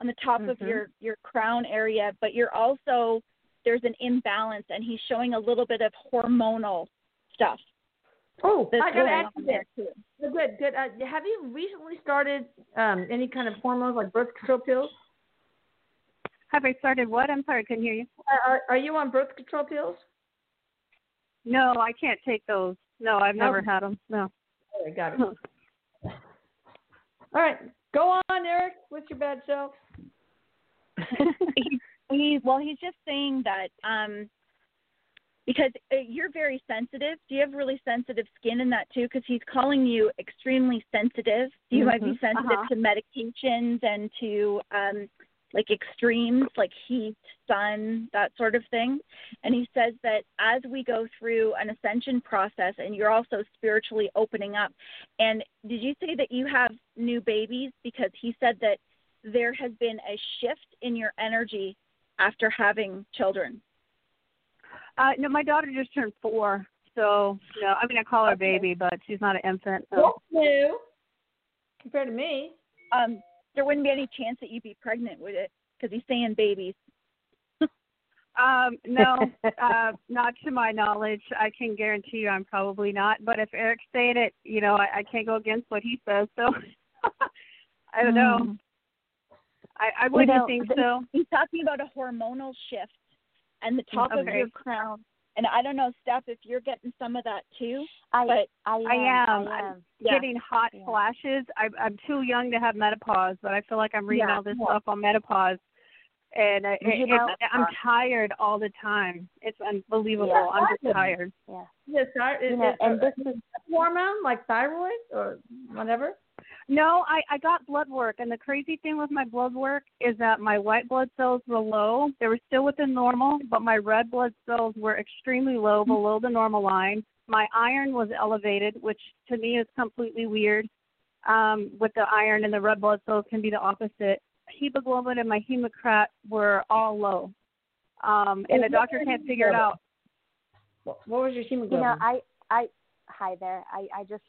on the top of Mhm. your your crown area, but you're also there's an imbalance, and he's showing a little bit of hormonal stuff. Oh, That's I gotta ask you there too. Good, good. Uh, have you recently started um, any kind of hormones like birth control pills? Have I started what? I'm sorry, I couldn't hear you. Are, are, are you on birth control pills? No, I can't take those. No, I've never had them. No. All right, got it. All right, go on, Eric. What's your bad self? he, he well he's just saying that um because uh, you're very sensitive do you have really sensitive skin in that too because he's calling you extremely sensitive Do you might be sensitive uh-huh. to medications and to um like extremes like heat sun that sort of thing and he says that as we go through an ascension process and you're also spiritually opening up and did you say that you have new babies because he said that there has been a shift in your energy after having children. Uh, no, my daughter just turned four, so no. I mean, I call her Okay. baby, but she's not an infant. So. That's new compared to me. Um, there wouldn't be any chance that you'd be pregnant with it because he's saying babies. Um, no, uh, not to my knowledge. I can guarantee you, I'm probably not. But if Eric's saying it, you know, I, I can't go against what he says. So I don't know. I, I wouldn't know, think so. He's talking about a hormonal shift and the top of your crown. And I don't know, Steph, if you're getting some of that too. I But I am. I am. I am. Yeah. Getting hot Yeah. flashes. I, I'm too young to have menopause, but I feel like I'm reading Yeah. all this stuff on menopause, and I, You it, know, it's, I'm uh, tired all the time. It's unbelievable. Yeah. I'm just tired. Yeah. Yes, sir. Is, You know, is, and this is hormone like thyroid or whatever? No, I I got blood work, and the crazy thing with my blood work is that my white blood cells were low. They were still within normal, but my red blood cells were extremely low, below the normal line. My iron was elevated, which to me is completely weird. Um, with the iron and the red blood cells can be the opposite. Hemoglobin and my hematocrit were all low, um, and the doctor can't figure it out. What, what was your You know, I I hi there. I I just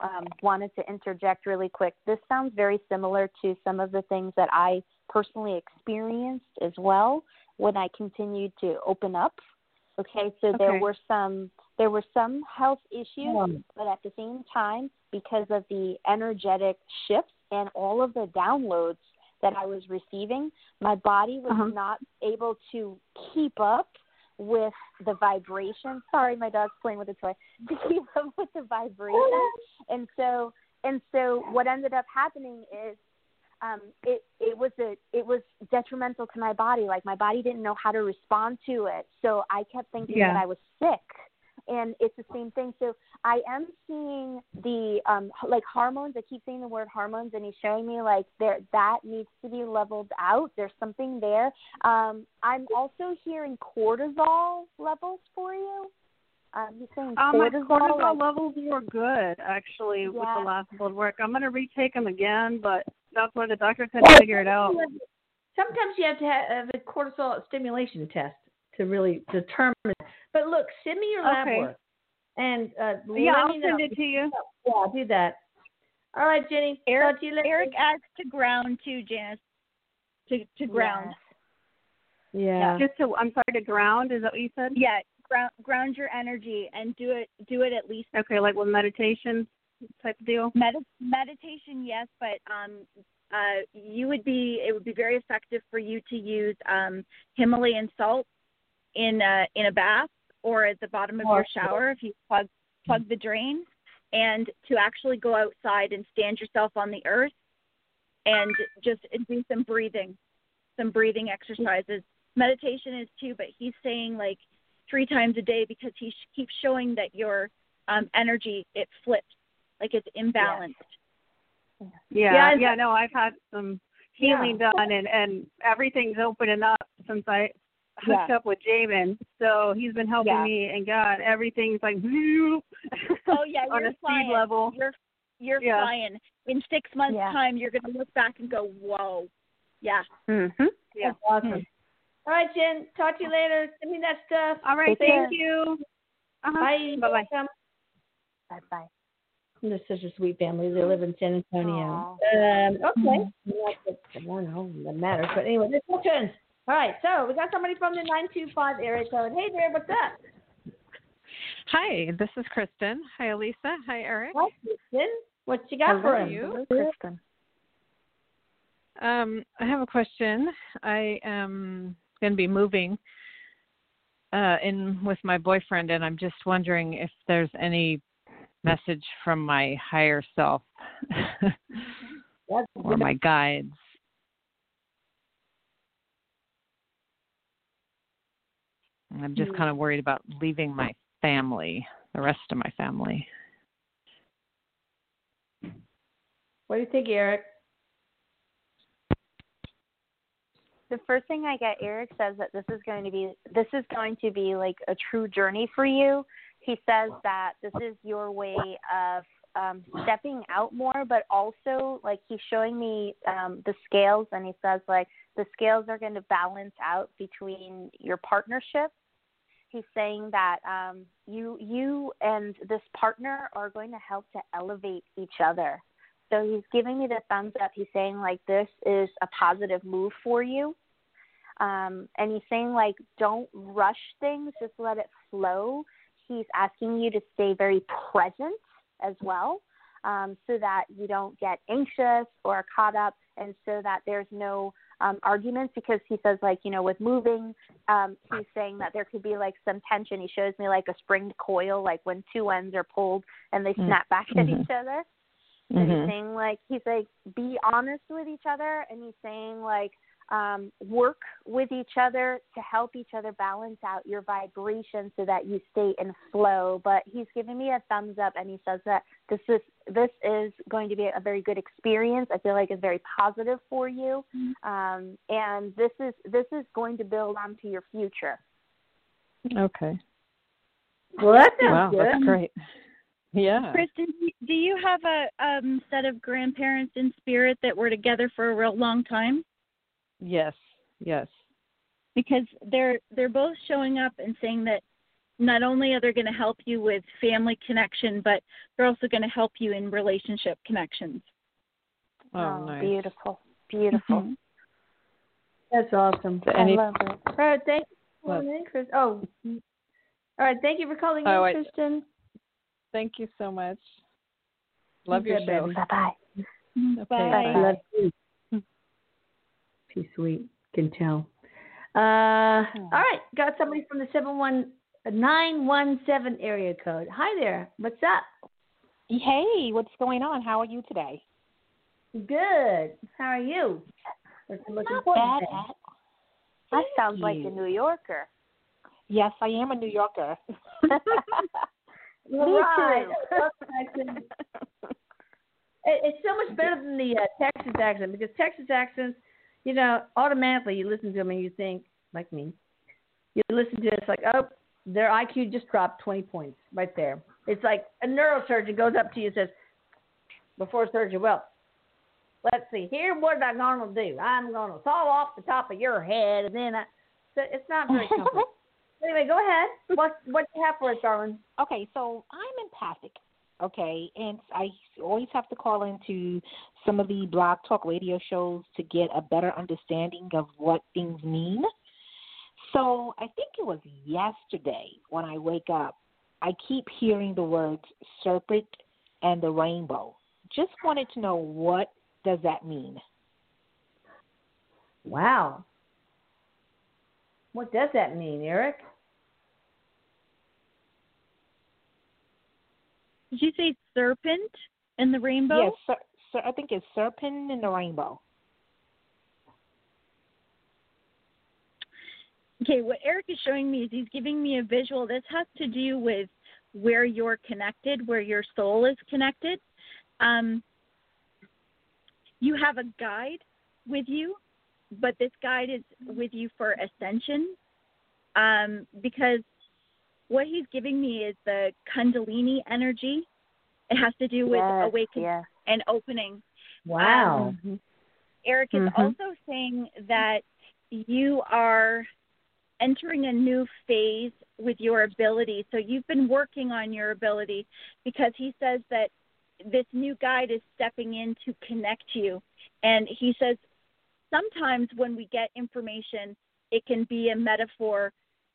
um, wanted to interject really quick. This sounds very similar to some of the things that I personally experienced as well when I continued to open up. Okay, so there were some there were some health issues, Um, but at the same time, because of the energetic shifts and all of the downloads that I was receiving, my body was Uh-huh. not able to keep up with the vibration. Sorry, my dog's playing with a toy. To keep up with the vibration, and so and so what ended up happening is um it it was a it was detrimental to my body like my body didn't know how to respond to it so i kept thinking Yeah. that i was sick and it's the same thing. So I am seeing the um like hormones. I keep saying the word hormones, and he's showing me like there that needs to be leveled out. There's something there. Um, I'm also hearing cortisol levels for you. Um, he's saying Um, my cortisol. cortisol like- levels were good actually with the last blood work. I'm gonna retake them again, but that's why the doctor couldn't figure it out. Sometimes you have to have a cortisol stimulation test to really determine. But look, send me your lab Okay. work, and uh, Yeah, I'll me know. send it to you. Yeah, I'll do that. All right, Jenny. Eric, Talk to you. Eric adds to ground too, Janice. To to ground. Yeah. Just to I'm sorry to ground. Is that what you said? Yeah, ground ground your energy and do it do it at least Okay, like with meditation type of deal. Medi- meditation, yes, but um, uh, you would be it would be very effective for you to use um, Himalayan salt in a, in a bath or at the bottom of your shower if you plug plug the drain, and to actually go outside and stand yourself on the earth and just do some breathing, some breathing exercises. Meditation is too, but he's saying like three times a day because he sh- keeps showing that your um, energy it flips like it's imbalanced. Yeah, Yeah, yeah, no, I've had some healing done and and everything's opening up since I hooked Yeah. up with Jamin. So he's been helping Yeah. me and God, everything's like Oh yeah, on you're a speed flying. level. You're you're Yeah. flying. In six months' Yeah. time, you're gonna look back and go, "Whoa, yeah." Mhm. Yeah. That's awesome. All right, Jen. Talk to you later. Send me that stuff. All right, Take thank care. you. Uh-huh. Bye. Bye-bye. Bye bye. They're such a sweet family. They live in San Antonio. Aw. Um, okay. Not that- I don't know. That matters. But anyway, there's no turns. All right. So we got somebody from the 925 area code. Hey there. What's up? Hi, this is Kristen. Hi, Elisa. Hi, Eric. Hi, Kristen. What you got for Hello, him? you. Hello, Kristen. Um, I have a question. I am going to be moving uh, in with my boyfriend, and I'm just wondering if there's any message from my higher self or my guides. I'm just kind of worried about leaving my family, the rest of my family. What do you think, Eric? the first thing I get, Eric says that this is going to be this is going to be like a true journey for you. He says that this is your way of um, stepping out more, but also like he's showing me um, the scales, and he says like the scales are going to balance out between your partnership. He's saying that um, you you and this partner are going to help to elevate each other. So he's giving me the thumbs up. He's saying like this is a positive move for you. Um, and he's saying like don't rush things, just let it flow. He's asking you to stay very present as well, um, so that you don't get anxious or caught up, and so that there's no um, arguments. Because he says like you know with moving, um, he's saying that there could be like some tension. He shows me like a springed coil, like when two ends are pulled and they Mm. snap back at Mhm. each other. And he's Mhm. saying like he's like be honest with each other and he's saying like um work with each other to help each other balance out your vibration so that you stay in flow but he's giving me a thumbs up and he says that this is this is going to be a very good experience i feel like it's very positive for you um and this is this is going to build onto your future Okay. Well, that sounds Wow, good. that's great. Yeah. Kristen, do- do you have a um, set of grandparents in spirit that were together for a real long time? Yes. Yes. Because they're they're both showing up and saying that not only are they going to help you with family connection, but they're also going to help you in relationship connections. Oh, nice. beautiful beautiful Mhm. That's awesome. So i any- love it All right, thank you for in, Chris. Oh, all right. Thank you for calling Oh, in, I- Kristen. Thank you so much. Love You your show. bye bye Okay, Bye. Bye. Love you. Too sweet. Can tell. Uh, all right. Got somebody from the seven one nine one seven area code. Hi there. What's up? Hey, what's going on? How are you today? Good. How are you? Not bad. that sounds like a new yorker Yes, I am a New Yorker. Me right. It's so much better than the uh, Texas accent because Texas accents, you know, automatically you listen to them and you think, like me, you listen to it, it's like, oh, their IQ just dropped 20 points right there. It's like a neurosurgeon goes up to you and says, before surgery, well, let's see, here what I'm going to do. I'm going to saw off the top of your head, and then I, so it's not very comfortable. anyway, go ahead. What what do you have for us, darling? Okay, so I'm empathic. Okay, and I always have to call into some of the blog talk radio shows to get a better understanding of what things mean. So I think it was yesterday when I wake up, I keep hearing the words serpent and the rainbow. Just wanted to know what does that mean? Wow. What does that mean, Eric? Did you say serpent and the rainbow? Yes, I think it's serpent and the rainbow. Okay, what Eric is showing me is he's giving me a visual. This has to do with where you're connected, where your soul is connected. Um, you have a guide with you, but this guide is with you for ascension um, because what he's giving me is the Kundalini energy. It has to do with yes, awakening yes. and opening. Wow. Um, Eric is Mhm. also saying that you are entering a new phase with your ability. So you've been working on your ability because he says that this new guide is stepping in to connect you. And he says sometimes when we get information, it can be a metaphor.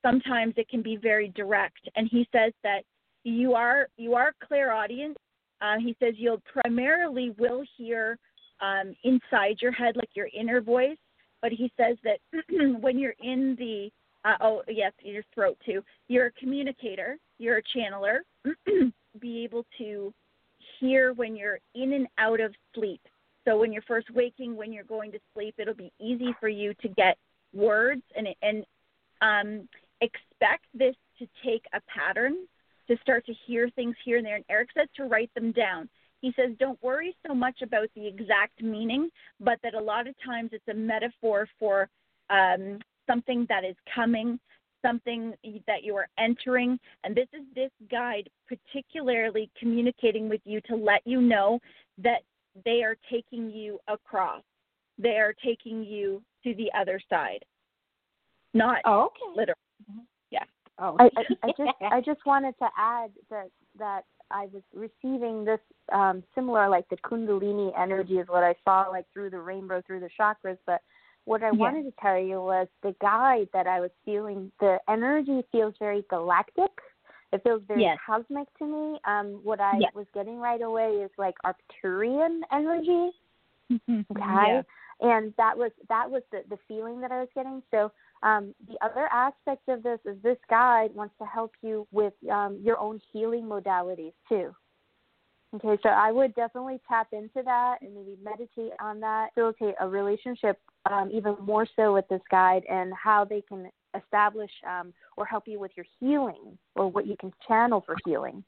Sometimes it can be very direct. And he says that you are you are clairaudient. Uh, he says you'll primarily will hear um, inside your head, like your inner voice. But he says that when you're in the uh, oh yes, your throat too. You're a communicator. You're a channeler. be able to hear when you're in and out of sleep. So when you're first waking, when you're going to sleep, it'll be easy for you to get words and and um, expect this to take a pattern to start to hear things here and there. And Eric says to write them down. He says don't worry so much about the exact meaning, but that a lot of times it's a metaphor for um, something that is coming, something that you are entering. And this is this guide particularly communicating with you to let you know that they are taking you across. They are taking you to the other side. Not Oh, okay. literally. Oh, I, I, I just I just wanted to add that that I was receiving this um similar like the kundalini energy is what I saw like through the rainbow through the chakras but what I Yeah. wanted to tell you was the guide that I was feeling the energy feels very galactic it feels very Yes. cosmic to me um what I Yes. was getting right away is like Arcturian energy okay Yeah. and that was that was the the feeling that i was getting so um the other aspect of this is this guide wants to help you with um your own healing modalities too okay so i would definitely tap into that and maybe meditate on that facilitate a relationship um even more so with this guide and how they can establish um or help you with your healing or what you can channel for healing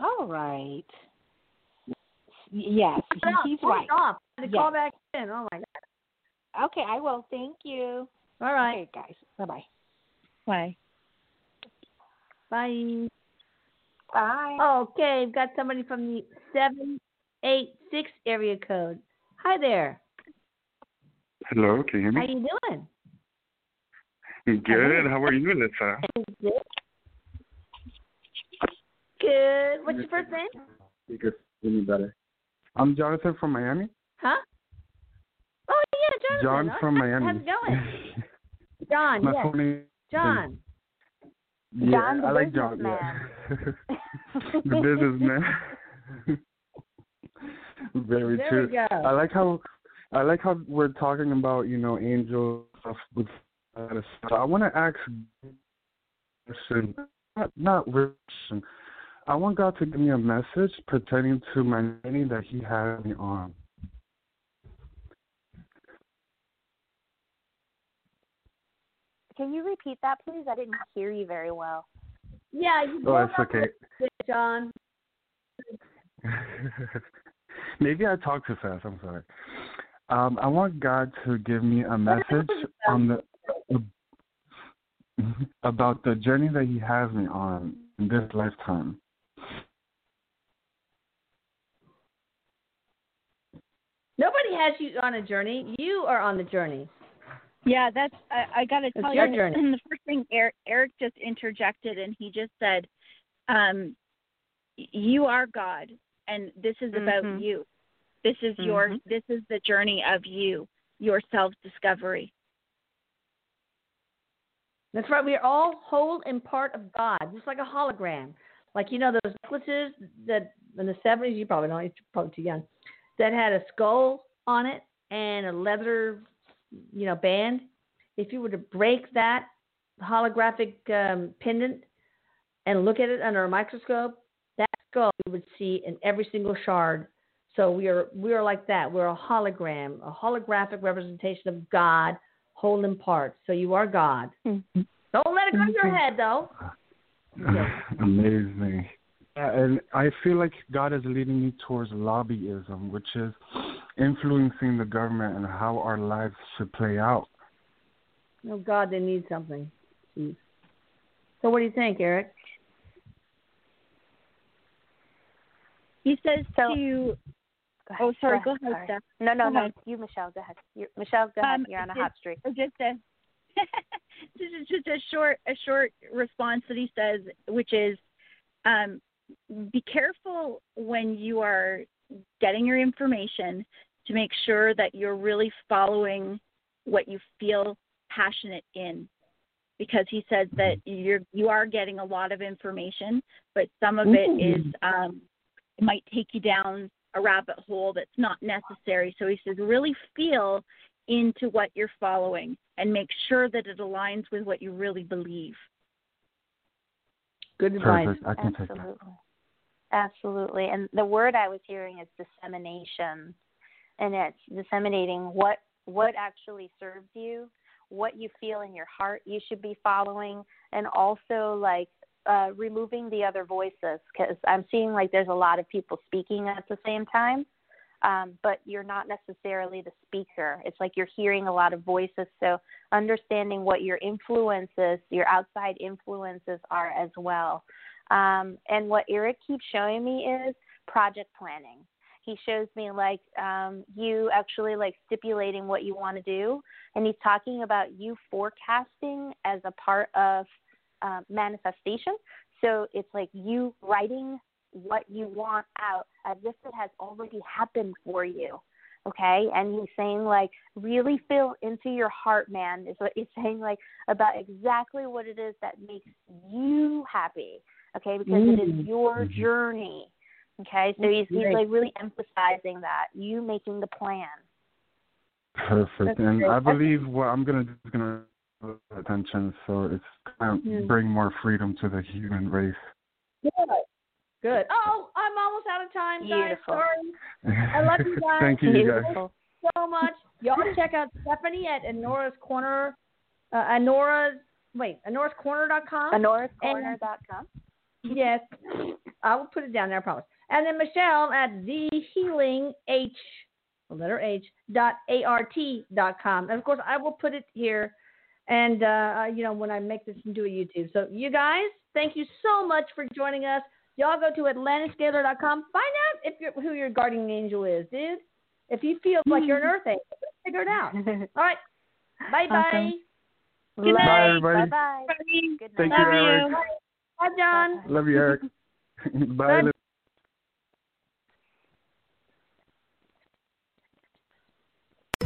All right. Yes, he's right. Off. To Yes. call back in. Oh my God. Okay, I will. Thank you. All right. Okay, guys. Bye bye. Why? Bye. Bye. Okay, we've got somebody from the seven eight six area code. Hi there. Hello, can you hear me? How me? you doing? Good. How are you, Alyssa? Good. Good. What's your first name? You could hear me better. I'm Jonathan from Miami. Huh? Oh yeah, Jonathan. John from Miami. How's it going? John. My yes. John. Yeah, John I like John. Yeah. the businessman. Very There true. I like how I like how we're talking about you know angels with. Uh, I want to ask question, not not question. I want God to give me a message pertaining to my nanny that He had me on. Can you repeat that, please? I didn't hear you very well. Yeah, you Oh, broke it's okay. bit, John. Maybe I talk too fast. I'm sorry. Um, I want God to give me a message on the about the journey that He has me on in this lifetime. Nobody has you on a journey. You are on the journey. Yeah, that's I, I got to tell It's tell your you. journey. The first thing Eric, Eric just interjected, and he just said, um, "You are God, and this is about Mhm. you. This is your Mhm. this is the journey of you, your self discovery." That's right. We are all whole and part of God, just like a hologram. Like you know those necklaces that in the seventies, you probably don't. You're probably too young. That had a skull on it and a leather, you know, band. If you were to break that holographic um, pendant and look at it under a microscope, that skull you would see in every single shard. So we are we are like that. We're a hologram, a holographic representation of God, whole and part. So you are God. Don't let it go to your head though. Amazing. Yeah, and I feel like God is leading me towards lobbyism, which is influencing the government and how our lives should play out. Oh God, they need something. So what do you think, Eric? He says So- to. Go. Oh, sorry. Go ahead. ahead, Steph. No, no, Go no. ahead. You, Michelle. Go ahead. you Michelle, go ahead. Um, You're on a just- hot streak. or just a just a, just a short a short response that he says, which is, um, be careful when you are getting your information to make sure that you're really following what you feel passionate in because he says that you're you are getting a lot of information but some of it is um it might take you down a rabbit hole that's not necessary so he says really feel into what you're following and make sure that it aligns with what you really believe Good advice. Perfect. I can take that. Absolutely. And the word I was hearing is dissemination. And it's disseminating what what actually serves you, what you feel in your heart you should be following, and also like uh, removing the other voices because I'm seeing like there's a lot of people speaking at the same time, um, but you're not necessarily the speaker. It's like you're hearing a lot of voices. So understanding what your influences, your outside influences are as well. Um, and what Eric keeps showing me is project planning. He shows me like um, you actually like stipulating what you want to do, and he's talking about you forecasting as a part of uh, manifestation. So it's like you writing what you want out as if it has already happened for you. Okay, and he's saying like really feel into your heart, man. Is what he's saying like about exactly what it is that makes you happy. Okay, because it is mm-hmm. your mm-hmm. journey. Okay, so he's he's like really emphasizing that you making the plan. Perfect. That's and great. I believe what I'm gonna do is gonna attention, so it's gonna Yeah. bring more freedom to the human race. Good. Good. Oh, I'm almost out of time, guys. Beautiful. Sorry I love you guys. Thank you, you guys. So much. Y'all check out Stephanie at Anora's Corner. Uh, Anora's wait, AnorasCorner.com. HonorisCorner.com. Yes, I will put it down there. I promise. And then Michelle at the Healing H, the letter H dot art dot com. And of course, I will put it here. And uh, you know when I make this into a YouTube. So you guys, thank you so much for joining us. Y'all go to AtlantisScalar.com. Find out if you're, who your guardian angel is, dude. If you feel like you're an Earth angel, figure it out. All right. Bye bye. Awesome. Good Bye, night. everybody. Bye bye. Good Thank night. you, Eric. Bye, John. Love you, Eric. Bye. Bye.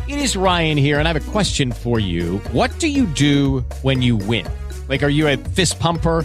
It is Ryan here, and I have a question for you. What do you do when you win? Like, are you a fist pumper?